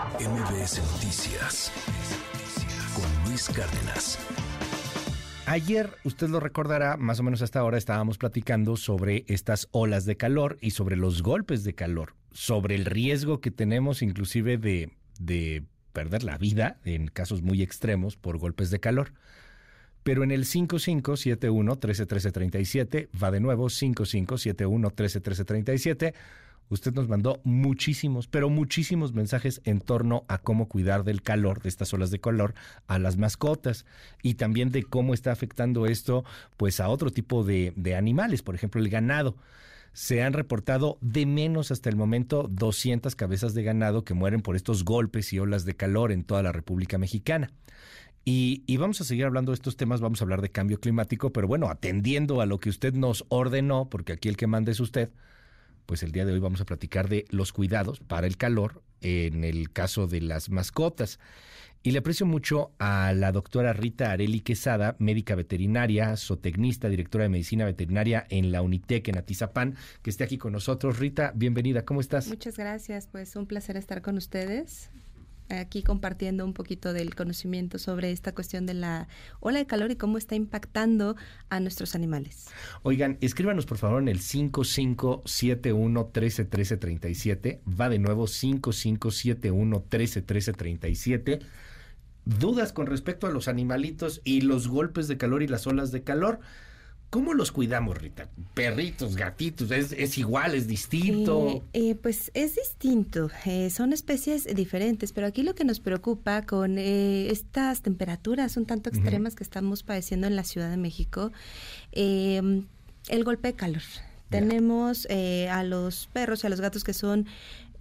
MBS Noticias con Luis Cárdenas. Ayer, usted lo recordará, más o menos hasta ahora estábamos platicando sobre estas olas de calor y sobre los golpes de calor, sobre el riesgo que tenemos inclusive de, de perder la vida en casos muy extremos por golpes de calor. Pero en el 5571-131337, va de nuevo 5571-131337, usted nos mandó muchísimos, pero muchísimos mensajes en torno a cómo cuidar del calor, de estas olas de calor, a las mascotas y también de cómo está afectando esto pues a otro tipo de, animales, por ejemplo el ganado. Se han reportado de menos hasta el momento 200 cabezas de ganado que mueren por estos golpes y olas de calor en toda la República Mexicana. Y, y, vamos a seguir hablando de estos temas, vamos a hablar de cambio climático, pero bueno, atendiendo a lo que usted nos ordenó, porque aquí el que manda es usted, pues el día de hoy vamos a platicar de los cuidados para el calor en el caso de las mascotas. Y le aprecio mucho a la doctora Rita Areli Quesada, médica veterinaria, zootecnista, directora de medicina veterinaria en la Unitec en Atizapán, que esté aquí con nosotros. Rita, bienvenida, ¿cómo estás? Muchas gracias, pues un placer estar con ustedes aquí compartiendo un poquito del conocimiento sobre esta cuestión de la ola de calor y cómo está impactando a nuestros animales. Oigan, escríbanos por favor en el 5571-131337. Va de nuevo 5571-131337. Dudas con respecto a los animalitos y los golpes de calor y las olas de calor. ¿Cómo los cuidamos, Rita? Perritos, gatitos, ¿es, igual, es distinto? Eh, eh, pues es distinto, eh, son especies diferentes, pero aquí lo que nos preocupa con estas temperaturas un tanto extremas que estamos padeciendo en la Ciudad de México, el golpe de calor. Tenemos a los perros y a los gatos que son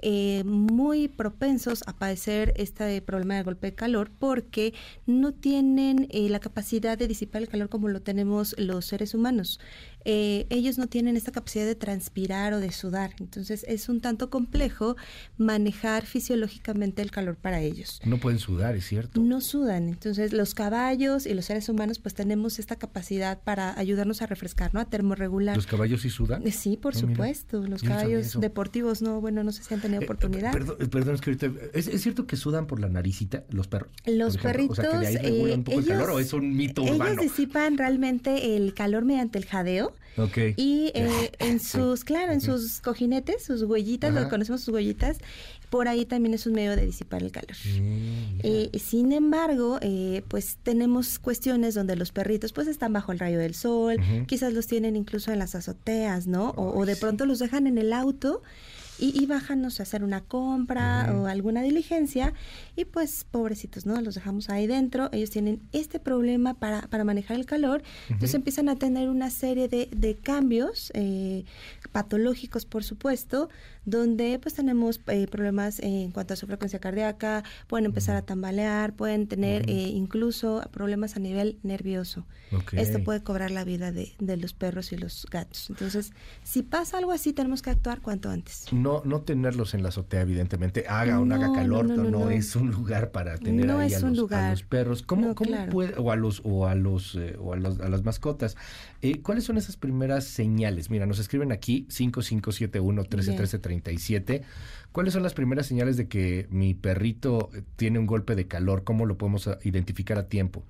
eh, muy propensos a padecer este problema de golpe de calor porque no tienen eh, la capacidad de disipar el calor como lo tenemos los seres humanos. Eh, ellos no tienen esta capacidad de transpirar o de sudar. Entonces es un tanto complejo manejar fisiológicamente el calor para ellos. No pueden sudar, es cierto. No sudan. Entonces los caballos y los seres humanos pues tenemos esta capacidad para ayudarnos a refrescar, ¿no? A termorregular. ¿Los caballos sí sudan? Eh, sí, por ah, supuesto. Los caballos deportivos no, bueno, no sé si han tenido eh, oportunidad. perdón, perdón, es que ahorita, ¿es, cierto que sudan por la naricita los perros? Los perritos, o sea, que de ahí regulan un poco el calor o es un mito urbano? Ellos disipan realmente el calor mediante el jadeo y eh, en sus, claro, en sus cojinetes, sus huellitas, lo conocemos sus huellitas, por ahí también es un medio de disipar el calor. Mm, eh, sin embargo, eh, pues tenemos cuestiones donde los perritos pues están bajo el rayo del sol, quizás los tienen incluso en las azoteas, ¿no? o, de pronto los dejan en el auto y, y bajan, a hacer una compra o alguna diligencia y pues pobrecitos, ¿no? Los dejamos ahí dentro, ellos tienen este problema para, para manejar el calor, entonces empiezan a tener una serie de, de cambios eh, patológicos, por supuesto, donde pues tenemos eh, problemas en cuanto a su frecuencia cardíaca, pueden empezar a tambalear, pueden tener eh, incluso problemas a nivel nervioso. Esto puede cobrar la vida de, de, los perros y los gatos. Entonces, si pasa algo así, tenemos que actuar cuanto antes. No, no tenerlos en la azotea, evidentemente, haga o no, haga calor, no, no, es un lugar para tener ahí a los, perros. ¿Cómo, puede, o a los, o a los, eh, o a, los a las mascotas? Eh, ¿Cuáles son esas primeras señales? Mira, nos escriben aquí 5571 131337. ¿Cuáles son las primeras señales de que mi perrito tiene un golpe de calor? ¿Cómo lo podemos ah, identificar a tiempo?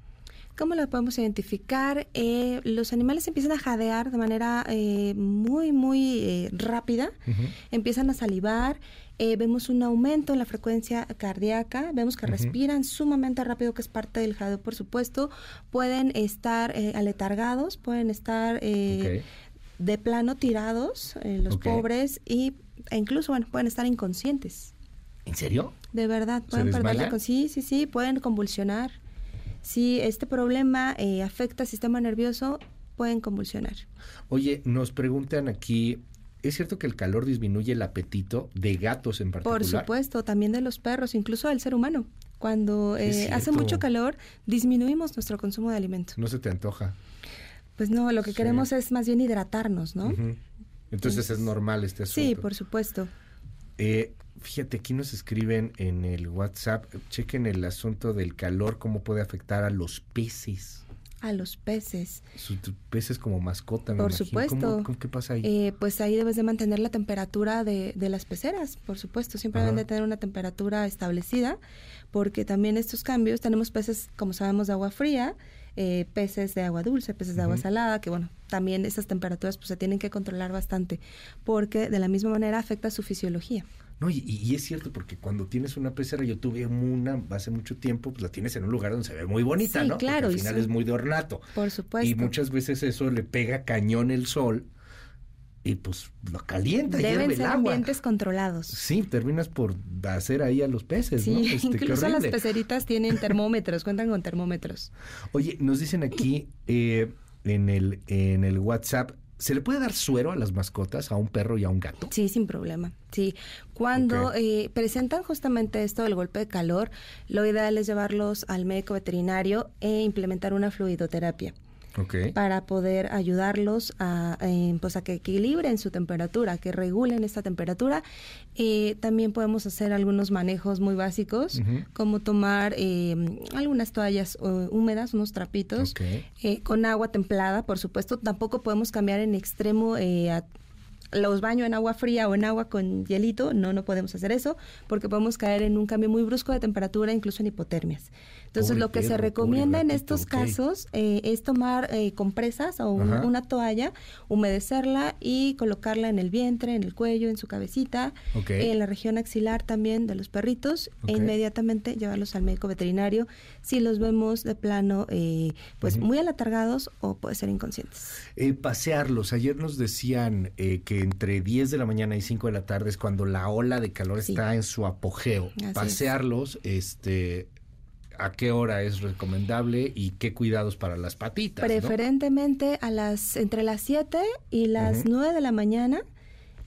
¿Cómo lo podemos identificar? Eh, los animales empiezan a jadear de manera eh, muy, muy eh, rápida, empiezan a salivar, vemos un aumento en la frecuencia cardíaca, vemos que respiran sumamente rápido, que es parte del jadeo, por supuesto, pueden estar aletargados, pueden estar de plano tirados, los pobres, y, e incluso, bueno, pueden estar inconscientes. ¿En serio? De verdad, pueden perder la Sí, sí, sí, pueden convulsionar si este problema eh, afecta al sistema nervioso, pueden convulsionar. Oye, nos preguntan aquí, ¿es cierto que el calor disminuye el apetito de gatos en particular? Por supuesto, también de los perros, incluso del ser humano. Cuando eh, hace mucho calor, disminuimos nuestro consumo de alimentos. ¿No se te antoja? Pues no, lo que queremos es más bien hidratarnos, ¿no? Entonces, es normal este asunto. Sí, por supuesto. Eh, fíjate, aquí nos escriben en el WhatsApp, chequen el asunto del calor, cómo puede afectar a los peces. a los peces. peces como mascota, Por supuesto. ¿Qué pasa ahí? Eh, pues ahí debes de mantener la temperatura de, de las peceras, por supuesto. Siempre deben de tener una temperatura establecida, porque también estos cambios, tenemos peces, como sabemos, de agua fría, eh, peces de agua dulce, peces de agua salada, que bueno, también esas temperaturas pues se tienen que controlar bastante, porque de la misma manera afecta su fisiología. No, y, es cierto, porque cuando tienes una pecera, yo tuve una hace mucho tiempo, pues la tienes en un lugar donde se ve muy bonita, ¿no? Claro. Porque al final es muy de ornato. Por supuesto. Y muchas veces eso le pega cañón el sol y pues lo calienta y Deben ser ambientes controlados. Sí, terminas por hacer ahí a los peces, sí, ¿no? Este, incluso las peceritas tienen termómetros, cuentan con termómetros. Oye, nos dicen aquí eh, en, el, en el WhatsApp, ¿Se le puede dar suero a las mascotas, a un perro y a un gato? Sí, sin problema. Sí. Cuando eh, presentan justamente esto del golpe de calor, lo ideal es llevarlos al médico veterinario e implementar una fluidoterapia para poder ayudarlos a, eh, pues a que equilibren su temperatura, que regulen esta temperatura. Eh, también podemos hacer algunos manejos muy básicos, como tomar eh, algunas toallas húmedas, unos trapitos, con agua templada, por supuesto. Tampoco podemos cambiar en extremo a los baño en agua fría o en agua con hielito, no, no podemos hacer eso, porque podemos caer en un cambio muy brusco de temperatura, incluso en hipotermias. Entonces, lo que se recomienda en estos casos eh, es tomar eh, compresas o una toalla, humedecerla y colocarla en el vientre, en el cuello, en su cabecita, en la región axilar también de los perritos, e inmediatamente llevarlos al médico veterinario si los vemos de plano, eh, pues muy alatargados o puede ser inconscientes. pasearlos. Ayer nos decían que entre 10 de la mañana y 5 de la tarde es cuando la ola de calor está en su apogeo. Pasearlos, este a qué hora es recomendable y qué cuidados para las patitas. Preferentemente a las entre las 7 y las 9 de la mañana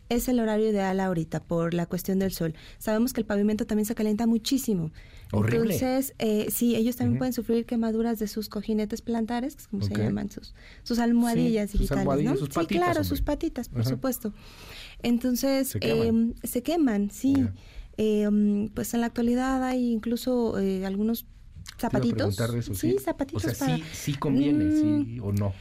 es el horario ideal ahorita por la cuestión del sol. Sabemos que el pavimento también se calienta muchísimo. Horrible. Entonces, eh, sí, ellos también pueden sufrir quemaduras de sus cojinetes plantares, que es como se llaman, sus, sus almohadillas digitales, ¿no? sí, claro, sus patitas, por supuesto. Entonces, se queman, eh, se queman sí. Eh, pues en la actualidad hay incluso eh, algunos zapatitos. sí, zapatitos. O sea, sí, sí conviene, sí o no.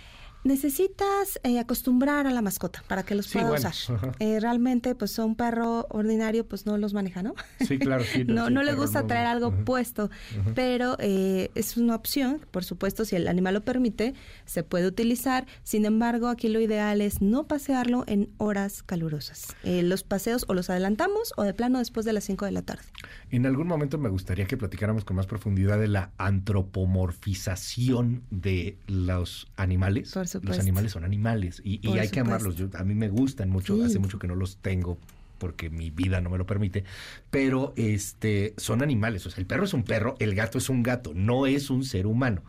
Necesitas eh, acostumbrar a la mascota para que los pueda usar. Eh, realmente, pues un perro ordinario, pues no los maneja, ¿no? Sí, claro. no, no le gusta traer algo puesto, pero eh, es una opción, por supuesto, si el animal lo permite, se puede utilizar. Sin embargo, aquí lo ideal es no pasearlo en horas calurosas. los paseos o los adelantamos o de plano después de las 5 de la tarde. En algún momento me gustaría que platicáramos con más profundidad de la antropomorfización de los animales. Los animales son animales y, hay que amarlos. a mí me gustan mucho, hace mucho que no los tengo porque mi vida no me lo permite, pero este son animales, o sea, el perro es un perro, el gato es un gato, no es un ser humano.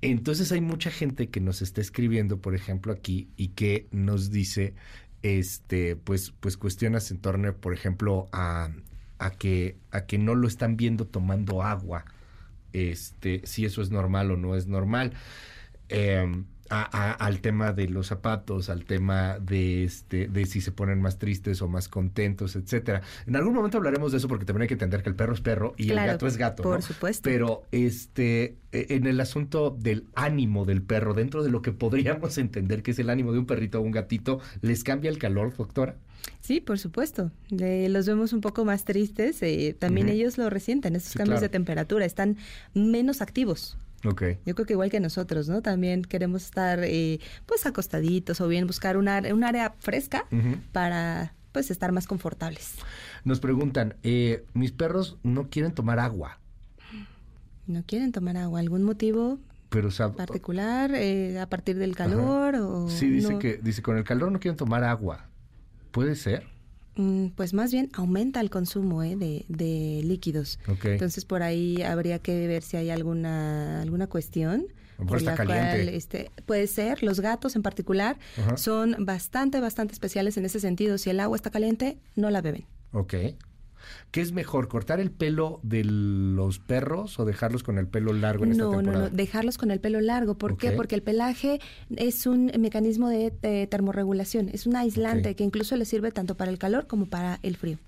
Entonces hay mucha gente que nos está escribiendo, por ejemplo, aquí y que nos dice este pues pues cuestiones en torno, por ejemplo, a, a que a que no lo están viendo tomando agua. Este, si eso es normal o no es normal. Eh, al tema de los zapatos, al tema de este, de si se ponen más tristes o más contentos, etcétera. En algún momento hablaremos de eso porque también hay que entender que el perro es perro y el gato es gato. Por supuesto. Pero este, e, en el asunto del ánimo del perro, dentro de lo que podríamos entender que es el ánimo de un perrito o un gatito, ¿les cambia el calor, doctora? Sí, por supuesto. los vemos un poco más tristes. Eh, también ellos lo resienten, esos cambios de temperatura. Están menos activos. Okay. Yo creo que igual que nosotros, ¿no? También queremos estar eh, pues acostaditos o bien buscar un área fresca para pues estar más confortables. Nos preguntan, eh, mis perros no quieren tomar agua. No quieren tomar agua, ¿algún motivo Pero, particular eh, a partir del calor o Sí, dice que dice con el calor no quieren tomar agua. ¿Puede ser? Mm, pues más bien aumenta el consumo ¿eh? de, líquidos. Entonces por ahí habría que ver si hay alguna alguna cuestión. Por la caliente. este, puede ser, los gatos en particular son bastante, bastante especiales en ese sentido. Si el agua está caliente, no la beben. Ok. ¿Qué es mejor, cortar el pelo de los perros o dejarlos con el pelo largo en esta temporada? No, no, dejarlos con el pelo largo. ¿Por qué? Porque el pelaje es un mecanismo de, termorregulación, es un aislante que incluso le sirve tanto para el calor como para el frío.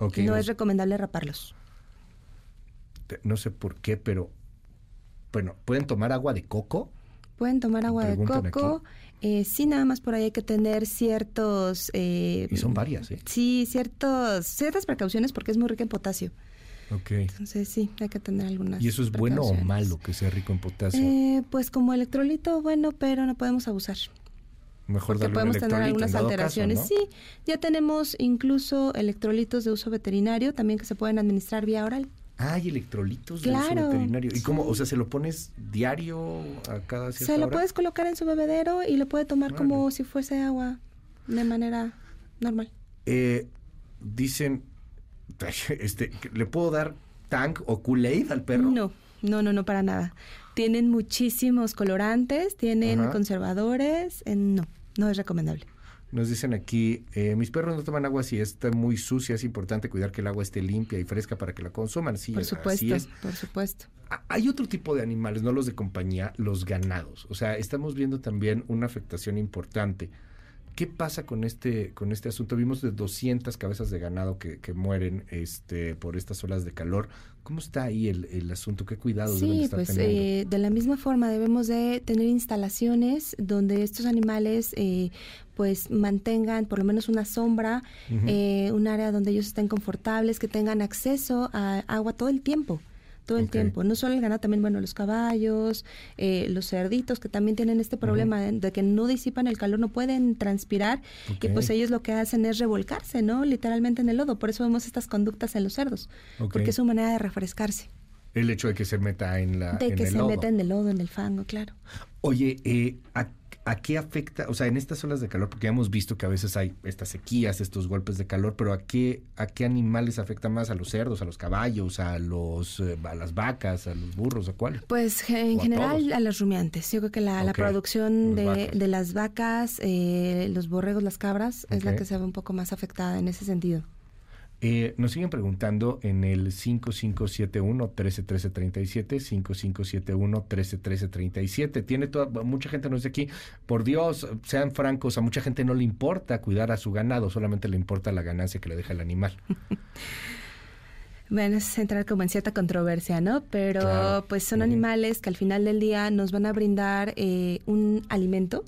no es recomendable raparlos. No sé por qué, pero bueno, ¿pueden tomar agua de coco? Pueden tomar agua de coco. Eh, sí, nada más por ahí hay que tener ciertos... Eh, y son varias, ¿eh? Sí, ciertos, ciertas precauciones porque es muy rica en potasio. Ok. Entonces sí, hay que tener algunas. ¿Y eso es bueno o malo que sea rico en potasio? Eh, pues como electrolito, bueno, pero no podemos abusar. Mejor Porque podemos tener algunas alteraciones. Sí, ya tenemos incluso electrolitos de uso veterinario también que se pueden administrar vía oral. Ah, hay electrolitos de uso veterinario. ¿Y cómo? O sea, ¿se lo pones diario a cada cierta Se lo puedes colocar en su bebedero y lo puede tomar como si fuese agua de manera normal. Eh, dicen, este, ¿le puedo dar tank o Kool-Aid al perro? No, no, no, no, para nada. Tienen muchísimos colorantes, tienen conservadores, no, no es recomendable. Nos dicen aquí, eh, mis perros no toman agua si está muy sucia, es importante cuidar que el agua esté limpia y fresca para que la consuman. Sí, por supuesto, por supuesto. Hay otro tipo de animales, no los de compañía, los ganados. O sea, estamos viendo también una afectación importante. ¿Qué pasa con este, con este asunto? Vimos de 200 cabezas de ganado que, que mueren este, por estas olas de calor. ¿Cómo está ahí el, el asunto? ¿Qué cuidado sí, deben estar pues eh, de la misma forma debemos de tener instalaciones donde estos animales eh, pues mantengan por lo menos una sombra, eh, un área donde ellos estén confortables, que tengan acceso a agua todo el tiempo todo el tiempo. No solo el ganado, también, bueno, los caballos, eh, los cerditos que también tienen este problema de, que no disipan el calor, no pueden transpirar, y pues ellos lo que hacen es revolcarse, ¿no? Literalmente en el lodo. Por eso vemos estas conductas en los cerdos, porque es su manera de refrescarse. El hecho de que se meta en la. De que se meta en el lodo, en el fango, claro. Oye, eh, ¿A qué afecta, o sea, en estas olas de calor, porque ya hemos visto que a veces hay estas sequías, estos golpes de calor, pero ¿a qué, a qué animales afecta más? ¿A los cerdos, a los caballos, a los eh, a las vacas, a los burros, a cuál? Pues en general a, los rumiantes. Yo creo que la, producción de, de, las vacas, eh, los borregos, las cabras, es la que se ve un poco más afectada en ese sentido. Eh, nos siguen preguntando en el 5571-131337, 5571-131337. Tiene toda, mucha gente nos dice aquí, por Dios, sean francos, a mucha gente no le importa cuidar a su ganado, solamente le importa la ganancia que le deja el animal. Bueno, es entrar como en cierta controversia, ¿no? Pero pues son animales que al final del día nos van a brindar eh, un alimento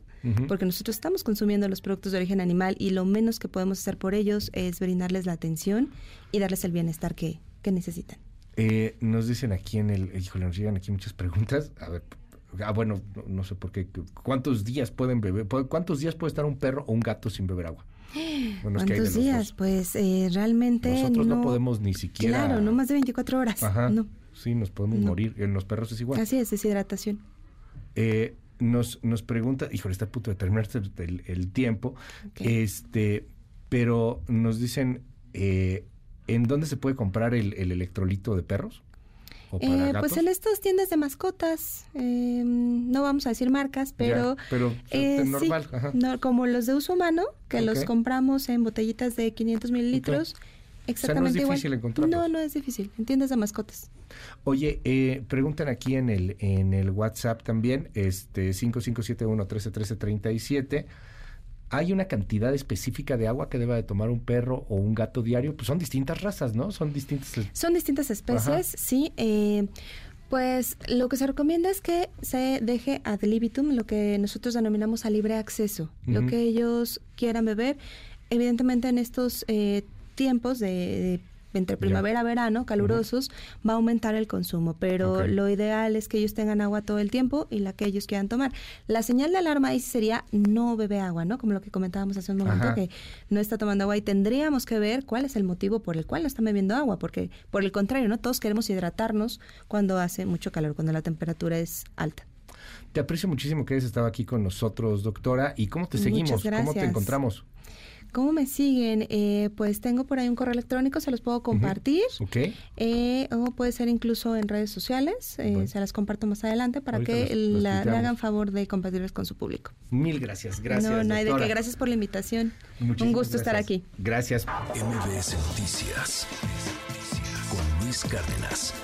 porque nosotros estamos consumiendo los productos de origen animal y lo menos que podemos hacer por ellos es brindarles la atención y darles el bienestar que, necesitan. Eh, nos dicen aquí en el, híjole, nos llegan aquí muchas preguntas. A ver, ah, bueno, no, sé por qué. ¿Cuántos días pueden beber? ¿Cuántos días puede estar un perro o un gato sin beber agua? ¿Cuántos días? Pues eh, realmente Nosotros no, podemos ni siquiera... Claro, no más de 24 horas. Ajá, Sí, nos podemos morir. En los perros es igual. Así es, deshidratación. Eh, nos, nos pregunta, híjole, está a punto de terminarse el, tiempo, este, pero nos dicen, eh, ¿en dónde se puede comprar el, electrolito de perros? Eh, pues en estas tiendas de mascotas, em, no vamos a decir marcas, pero, pero eh, normal, como los de uso humano, que los compramos en botellitas de 500 mililitros. Exactamente no es difícil igual. No, no es difícil. En tiendas de mascotas. Oye, eh, preguntan aquí en el en el WhatsApp también, este 5571-131337. ¿Hay una cantidad específica de agua que deba de tomar un perro o un gato diario? Pues son distintas razas, ¿no? Son distintas. Son distintas especies, sí. Eh, pues lo que se recomienda es que se deje ad libitum, lo que nosotros denominamos a libre acceso, lo que ellos quieran beber. Evidentemente en estos eh, tiempos de, entre primavera y verano, calurosos, va a aumentar el consumo, pero lo ideal es que ellos tengan agua todo el tiempo y la que ellos quieran tomar. La señal de alarma ahí sería no bebe agua, ¿no? Como lo que comentábamos hace un momento, que no está tomando agua y tendríamos que ver cuál es el motivo por el cual no está bebiendo agua, porque por el contrario, ¿no? Todos queremos hidratarnos cuando hace mucho calor, cuando la temperatura es alta. Te aprecio muchísimo que hayas estado aquí con nosotros, doctora. ¿Y cómo te seguimos? ¿Cómo te encontramos? ¿Cómo me siguen? Eh, pues tengo por ahí un correo electrónico, se los puedo compartir. Eh, o puede ser incluso en redes sociales, eh, se las comparto más adelante para que le hagan favor de compartirles con su público. Mil gracias, gracias. No, no hay de qué, gracias por la invitación. un gusto estar aquí. Gracias. MBS Noticias con Luis Cárdenas.